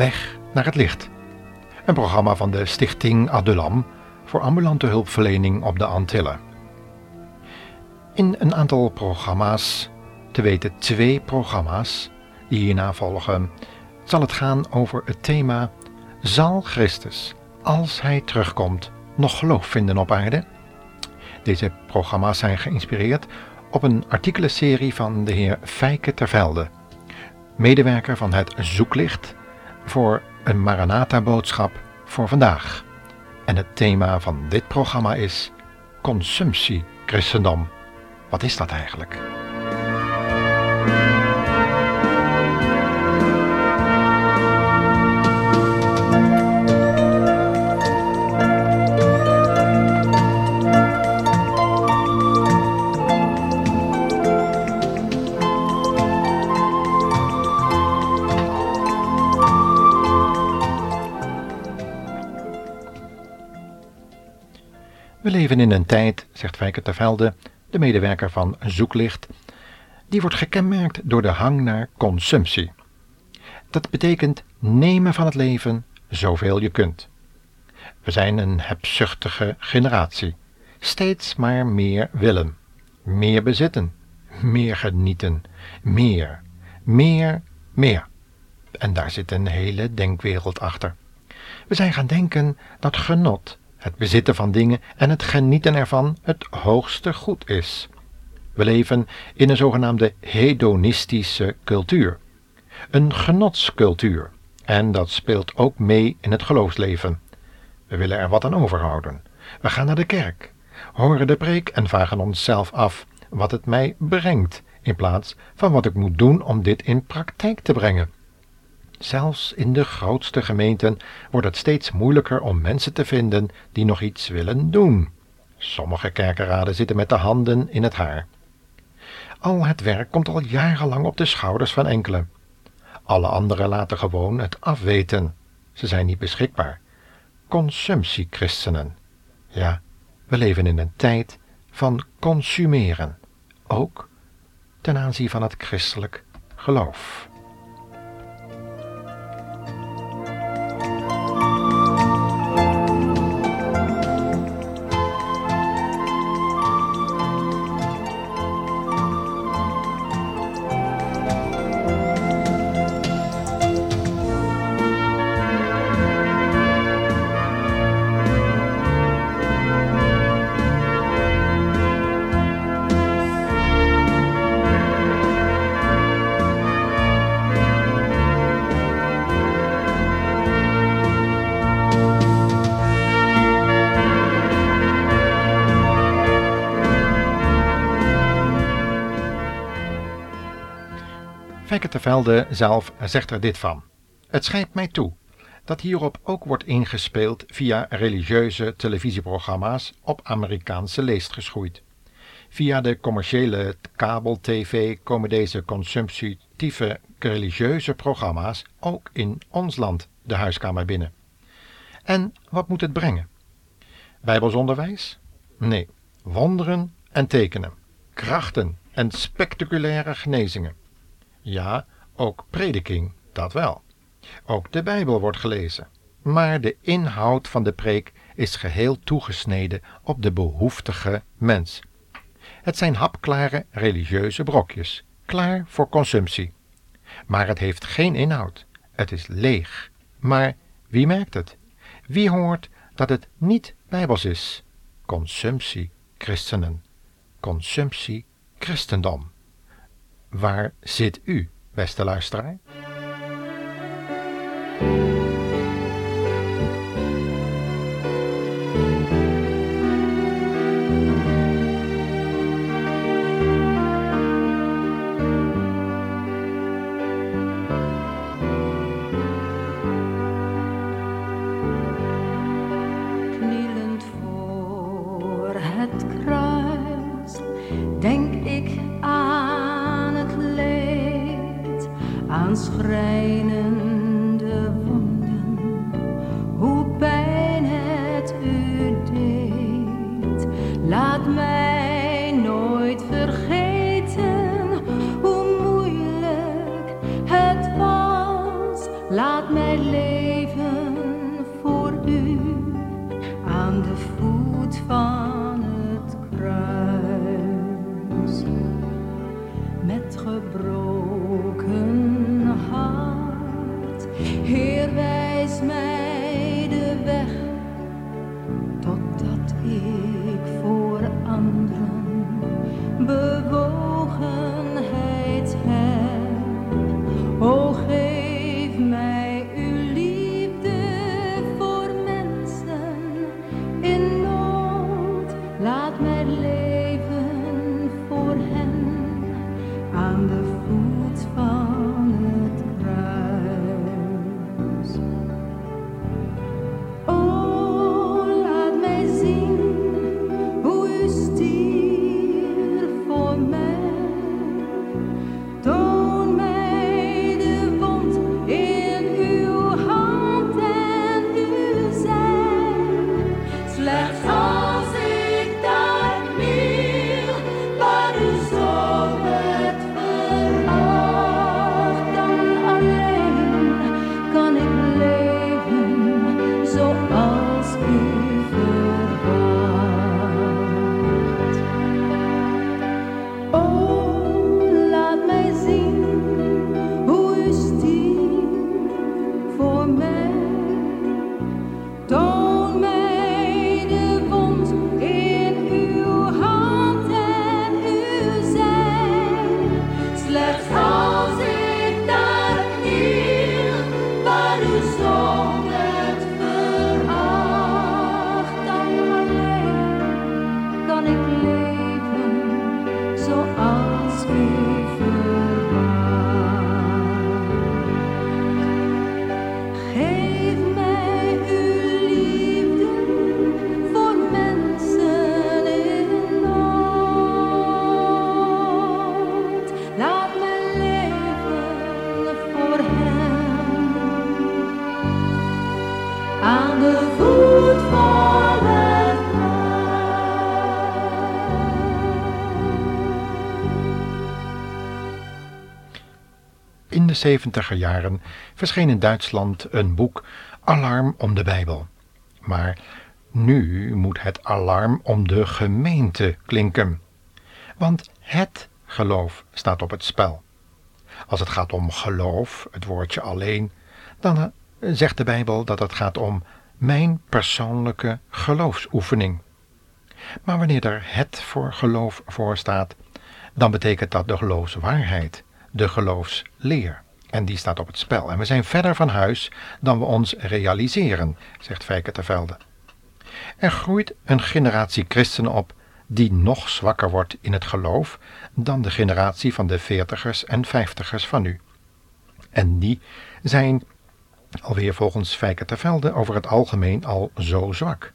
Weg naar het licht. Een programma van de Stichting Adulam voor ambulante hulpverlening op de Antillen. In een aantal programma's, te weten twee programma's die hierna volgen, zal het gaan over het thema Zal Christus, als Hij terugkomt, nog geloof vinden op aarde? Deze programma's zijn geïnspireerd op een artikelenserie van de heer Fijke Tervelde, medewerker van het Zoeklicht voor een Maranatha-boodschap voor vandaag. En het thema van dit programma is consumptie christendom. Wat is dat eigenlijk? In een tijd, zegt Fijke Tervelde, de medewerker van Zoeklicht, die wordt gekenmerkt door de hang naar consumptie. Dat betekent nemen van het leven zoveel je kunt. We zijn een hebzuchtige generatie. Steeds maar meer willen, meer bezitten, meer genieten, meer, meer, meer. En daar zit een hele denkwereld achter. We zijn gaan denken dat genot het bezitten van dingen en het genieten ervan het hoogste goed is. We leven in een zogenaamde hedonistische cultuur, een genotscultuur, en dat speelt ook mee in het geloofsleven. We willen er wat aan overhouden. We gaan naar de kerk, horen de preek en vragen onszelf af wat het mij brengt, in plaats van wat ik moet doen om dit in praktijk te brengen. Zelfs in de grootste gemeenten wordt het steeds moeilijker om mensen te vinden die nog iets willen doen. Sommige kerkenraden zitten met de handen in het haar. Al het werk komt al jarenlang op de schouders van enkelen. Alle anderen laten gewoon het afweten. Ze zijn niet beschikbaar. Consumptiechristenen. Ja, we leven in een tijd van consumeren, ook ten aanzien van het christelijk geloof. Fijke Velde zelf zegt er dit van. Het schijnt mij toe dat hierop ook wordt ingespeeld via religieuze televisieprogramma's op Amerikaanse leest geschoeid. Via de commerciële kabel-tv komen deze consumptieve religieuze programma's ook in ons land de huiskamer binnen. En wat moet het brengen? Bijbelsonderwijs? Nee, wonderen en tekenen, krachten en spectaculaire genezingen. Ja, ook prediking, dat wel. Ook de Bijbel wordt gelezen. Maar de inhoud van de preek is geheel toegesneden op de behoeftige mens. Het zijn hapklare religieuze brokjes, klaar voor consumptie. Maar het heeft geen inhoud. Het is leeg. Maar wie merkt het? Wie hoort dat het niet bijbels is? Consumptie christenen. Consumptie christendom. Waar zit u, beste luisteraar? Lad mich zoals u verwacht. De zeventiger jaren verscheen in Duitsland een boek Alarm om de Bijbel. Maar nu moet het alarm om de gemeente klinken. Want het geloof staat op het spel. Als het gaat om geloof, het woordje alleen, dan eh, zegt de Bijbel dat het gaat om mijn persoonlijke geloofsoefening. Maar wanneer er het voor geloof voor staat, dan betekent dat de geloofswaarheid, de geloofsleer. En die staat op het spel. En we zijn verder van huis dan we ons realiseren, zegt Fijke Tervelde. Er groeit een generatie christenen op die nog zwakker wordt in het geloof dan de generatie van de veertigers en vijftigers van nu. En die zijn alweer volgens Fijke Tervelde over het algemeen al zo zwak.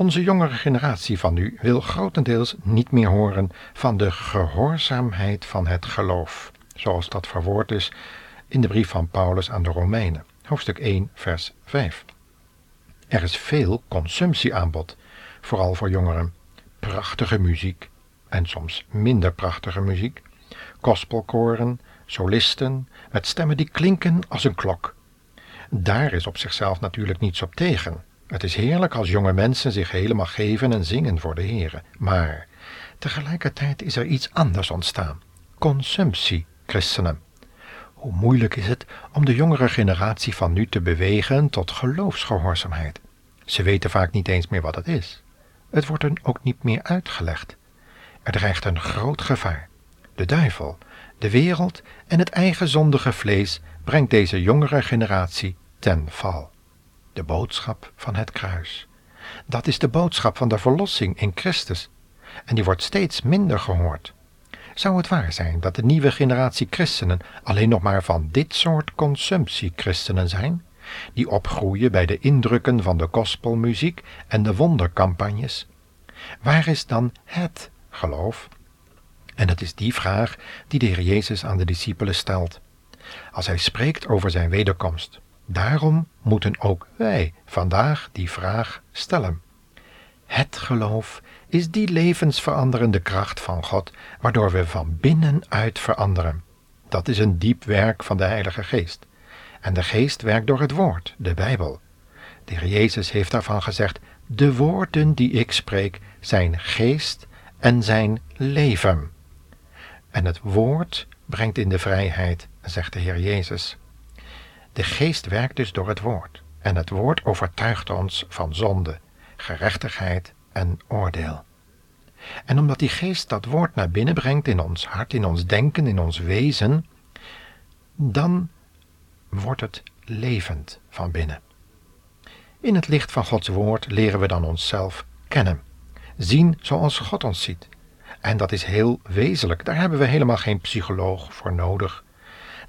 Onze jongere generatie van nu wil grotendeels niet meer horen van de gehoorzaamheid van het geloof, zoals dat verwoord is in de brief van Paulus aan de Romeinen, hoofdstuk 1, vers 5. Er is veel consumptieaanbod, vooral voor jongeren. Prachtige muziek en soms minder prachtige muziek, gospelkoren, solisten met stemmen die klinken als een klok. Daar is op zichzelf natuurlijk niets op tegen. Het is heerlijk als jonge mensen zich helemaal geven en zingen voor de Heere. Maar tegelijkertijd is er iets anders ontstaan. Consumptie-christenen. Hoe moeilijk is het om de jongere generatie van nu te bewegen tot geloofsgehoorzaamheid? Ze weten vaak niet eens meer wat het is. Het wordt hen ook niet meer uitgelegd. Er dreigt een groot gevaar. De duivel, de wereld en het eigen zondige vlees brengt deze jongere generatie ten val. De boodschap van het kruis. Dat is de boodschap van de verlossing in Christus. En die wordt steeds minder gehoord. Zou het waar zijn dat de nieuwe generatie christenen alleen nog maar van dit soort consumptiechristenen zijn? Die opgroeien bij de indrukken van de gospelmuziek en de wondercampagnes? Waar is dan het geloof? En het is die vraag die de Heer Jezus aan de discipelen stelt. Als hij spreekt over zijn wederkomst. Daarom moeten ook wij vandaag die vraag stellen. Het geloof is die levensveranderende kracht van God, waardoor we van binnenuit veranderen. Dat is een diep werk van de Heilige Geest. En de geest werkt door het woord, de Bijbel. De Heer Jezus heeft daarvan gezegd: De woorden die ik spreek zijn geest en zijn leven. En het woord brengt in de vrijheid, zegt de Heer Jezus. De geest werkt dus door het woord. En het woord overtuigt ons van zonde, gerechtigheid en oordeel. En omdat die geest dat woord naar binnen brengt in ons hart, in ons denken, in ons wezen, dan wordt het levend van binnen. In het licht van Gods woord leren we dan onszelf kennen, zien zoals God ons ziet. En dat is heel wezenlijk, daar hebben we helemaal geen psycholoog voor nodig.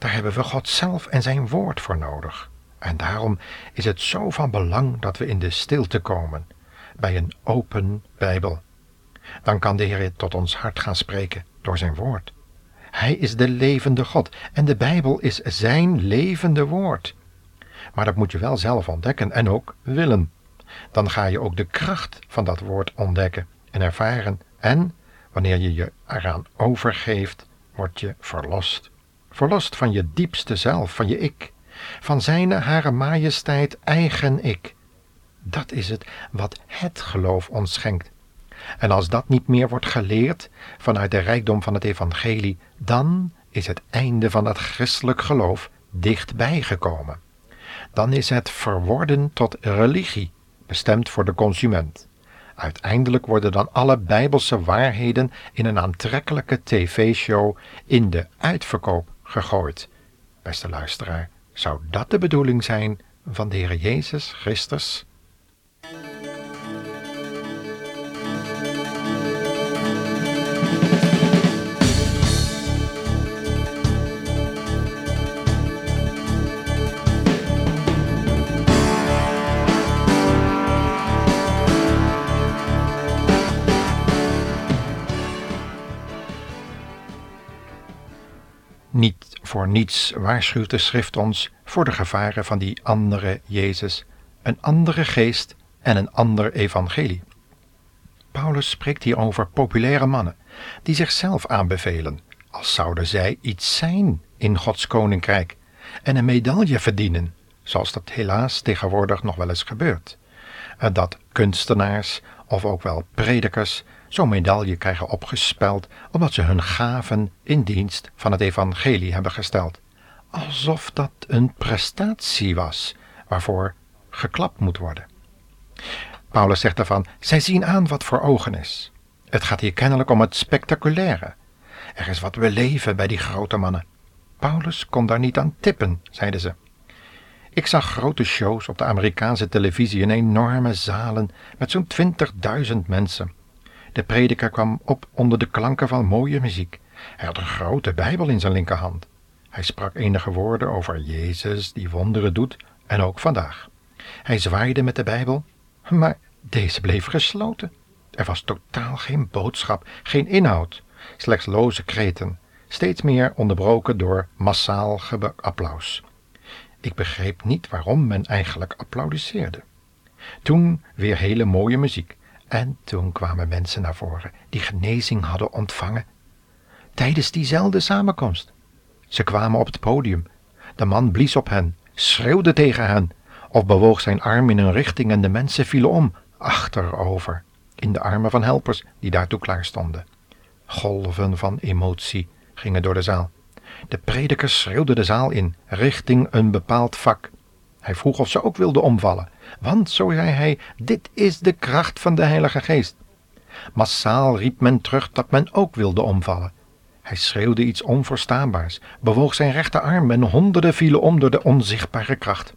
Daar hebben we God zelf en zijn woord voor nodig. En daarom is het zo van belang dat we in de stilte komen, bij een open Bijbel. Dan kan de Heer tot ons hart gaan spreken door zijn woord. Hij is de levende God en de Bijbel is zijn levende woord. Maar dat moet je wel zelf ontdekken en ook willen. Dan ga je ook de kracht van dat woord ontdekken en ervaren. En wanneer je je eraan overgeeft, word je verlost. Verlost van je diepste zelf, van je ik, van zijne hare majesteit eigen ik. Dat is het wat het geloof ons schenkt. En als dat niet meer wordt geleerd vanuit de rijkdom van het evangelie, dan is het einde van het christelijk geloof dichtbij gekomen. Dan is het verworden tot religie, bestemd voor de consument. Uiteindelijk worden dan alle bijbelse waarheden in een aantrekkelijke tv-show in de uitverkoop gegooid. Beste luisteraar, zou dat de bedoeling zijn van de Heer Jezus Christus? Voor niets waarschuwt de schrift ons voor de gevaren van die andere Jezus, een andere geest en een ander evangelie. Paulus spreekt hier over populaire mannen die zichzelf aanbevelen, als zouden zij iets zijn in Gods koninkrijk en een medaille verdienen, zoals dat helaas tegenwoordig nog wel eens gebeurt. Dat kunstenaars of ook wel predikers zo'n medaille krijgen opgespeld omdat ze hun gaven in dienst van het evangelie hebben gesteld. Alsof dat een prestatie was waarvoor geklapt moet worden. Paulus zegt daarvan: zij zien aan wat voor ogen is. Het gaat hier kennelijk om het spectaculaire. Er is wat beleven bij die grote mannen. Paulus kon daar niet aan tippen, zeiden ze. Ik zag grote shows op de Amerikaanse televisie in enorme zalen met zo'n twintigduizend mensen. De prediker kwam op onder de klanken van mooie muziek. Hij had een grote Bijbel in zijn linkerhand. Hij sprak enige woorden over Jezus die wonderen doet en ook vandaag. Hij zwaaide met de Bijbel, maar deze bleef gesloten. Er was totaal geen boodschap, geen inhoud, slechts loze kreten, steeds meer onderbroken door massaal applaus. Ik begreep niet waarom men eigenlijk applaudisseerde. Toen weer hele mooie muziek. En toen kwamen mensen naar voren die genezing hadden ontvangen. Tijdens diezelfde samenkomst. Ze kwamen op het podium. De man blies op hen, schreeuwde tegen hen, of bewoog zijn arm in een richting en de mensen vielen om, achterover, in de armen van helpers die daartoe klaar stonden. Golven van emotie gingen door de zaal. De prediker schreeuwde de zaal in, richting een bepaald vak. Hij vroeg of ze ook wilden omvallen, want, zo zei hij, dit is de kracht van de Heilige Geest. Massaal riep men terug dat men ook wilde omvallen. Hij schreeuwde iets onverstaanbaars, bewoog zijn rechterarm en honderden vielen om door de onzichtbare kracht.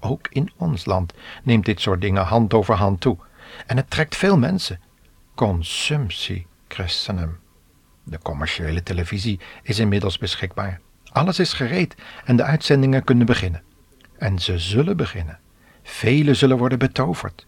Ook in ons land neemt dit soort dingen hand over hand toe. En het trekt veel mensen. Consumptie, christenen. De commerciële televisie is inmiddels beschikbaar. Alles is gereed en de uitzendingen kunnen beginnen. En ze zullen beginnen. Velen zullen worden betoverd.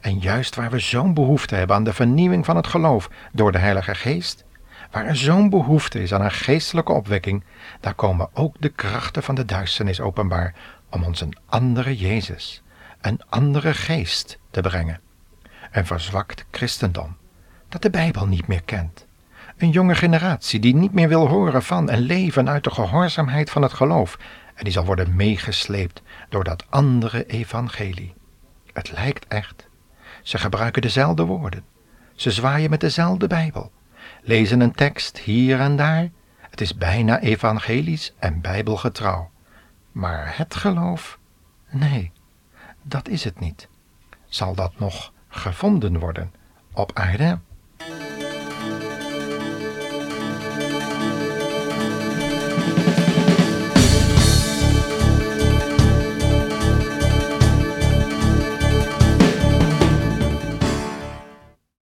En juist waar we zo'n behoefte hebben aan de vernieuwing van het geloof door de Heilige Geest, waar er zo'n behoefte is aan een geestelijke opwekking, daar komen ook de krachten van de duisternis openbaar om ons een andere Jezus, een andere geest te brengen. Een verzwakt christendom dat de Bijbel niet meer kent. Een jonge generatie die niet meer wil horen van en leven uit de gehoorzaamheid van het geloof En die zal worden meegesleept door dat andere evangelie. Het lijkt echt. Ze gebruiken dezelfde woorden. Ze zwaaien met dezelfde Bijbel. Lezen een tekst hier en daar. Het is bijna evangelisch en bijbelgetrouw. Maar het geloof? Nee, dat is het niet. Zal dat nog gevonden worden op aarde?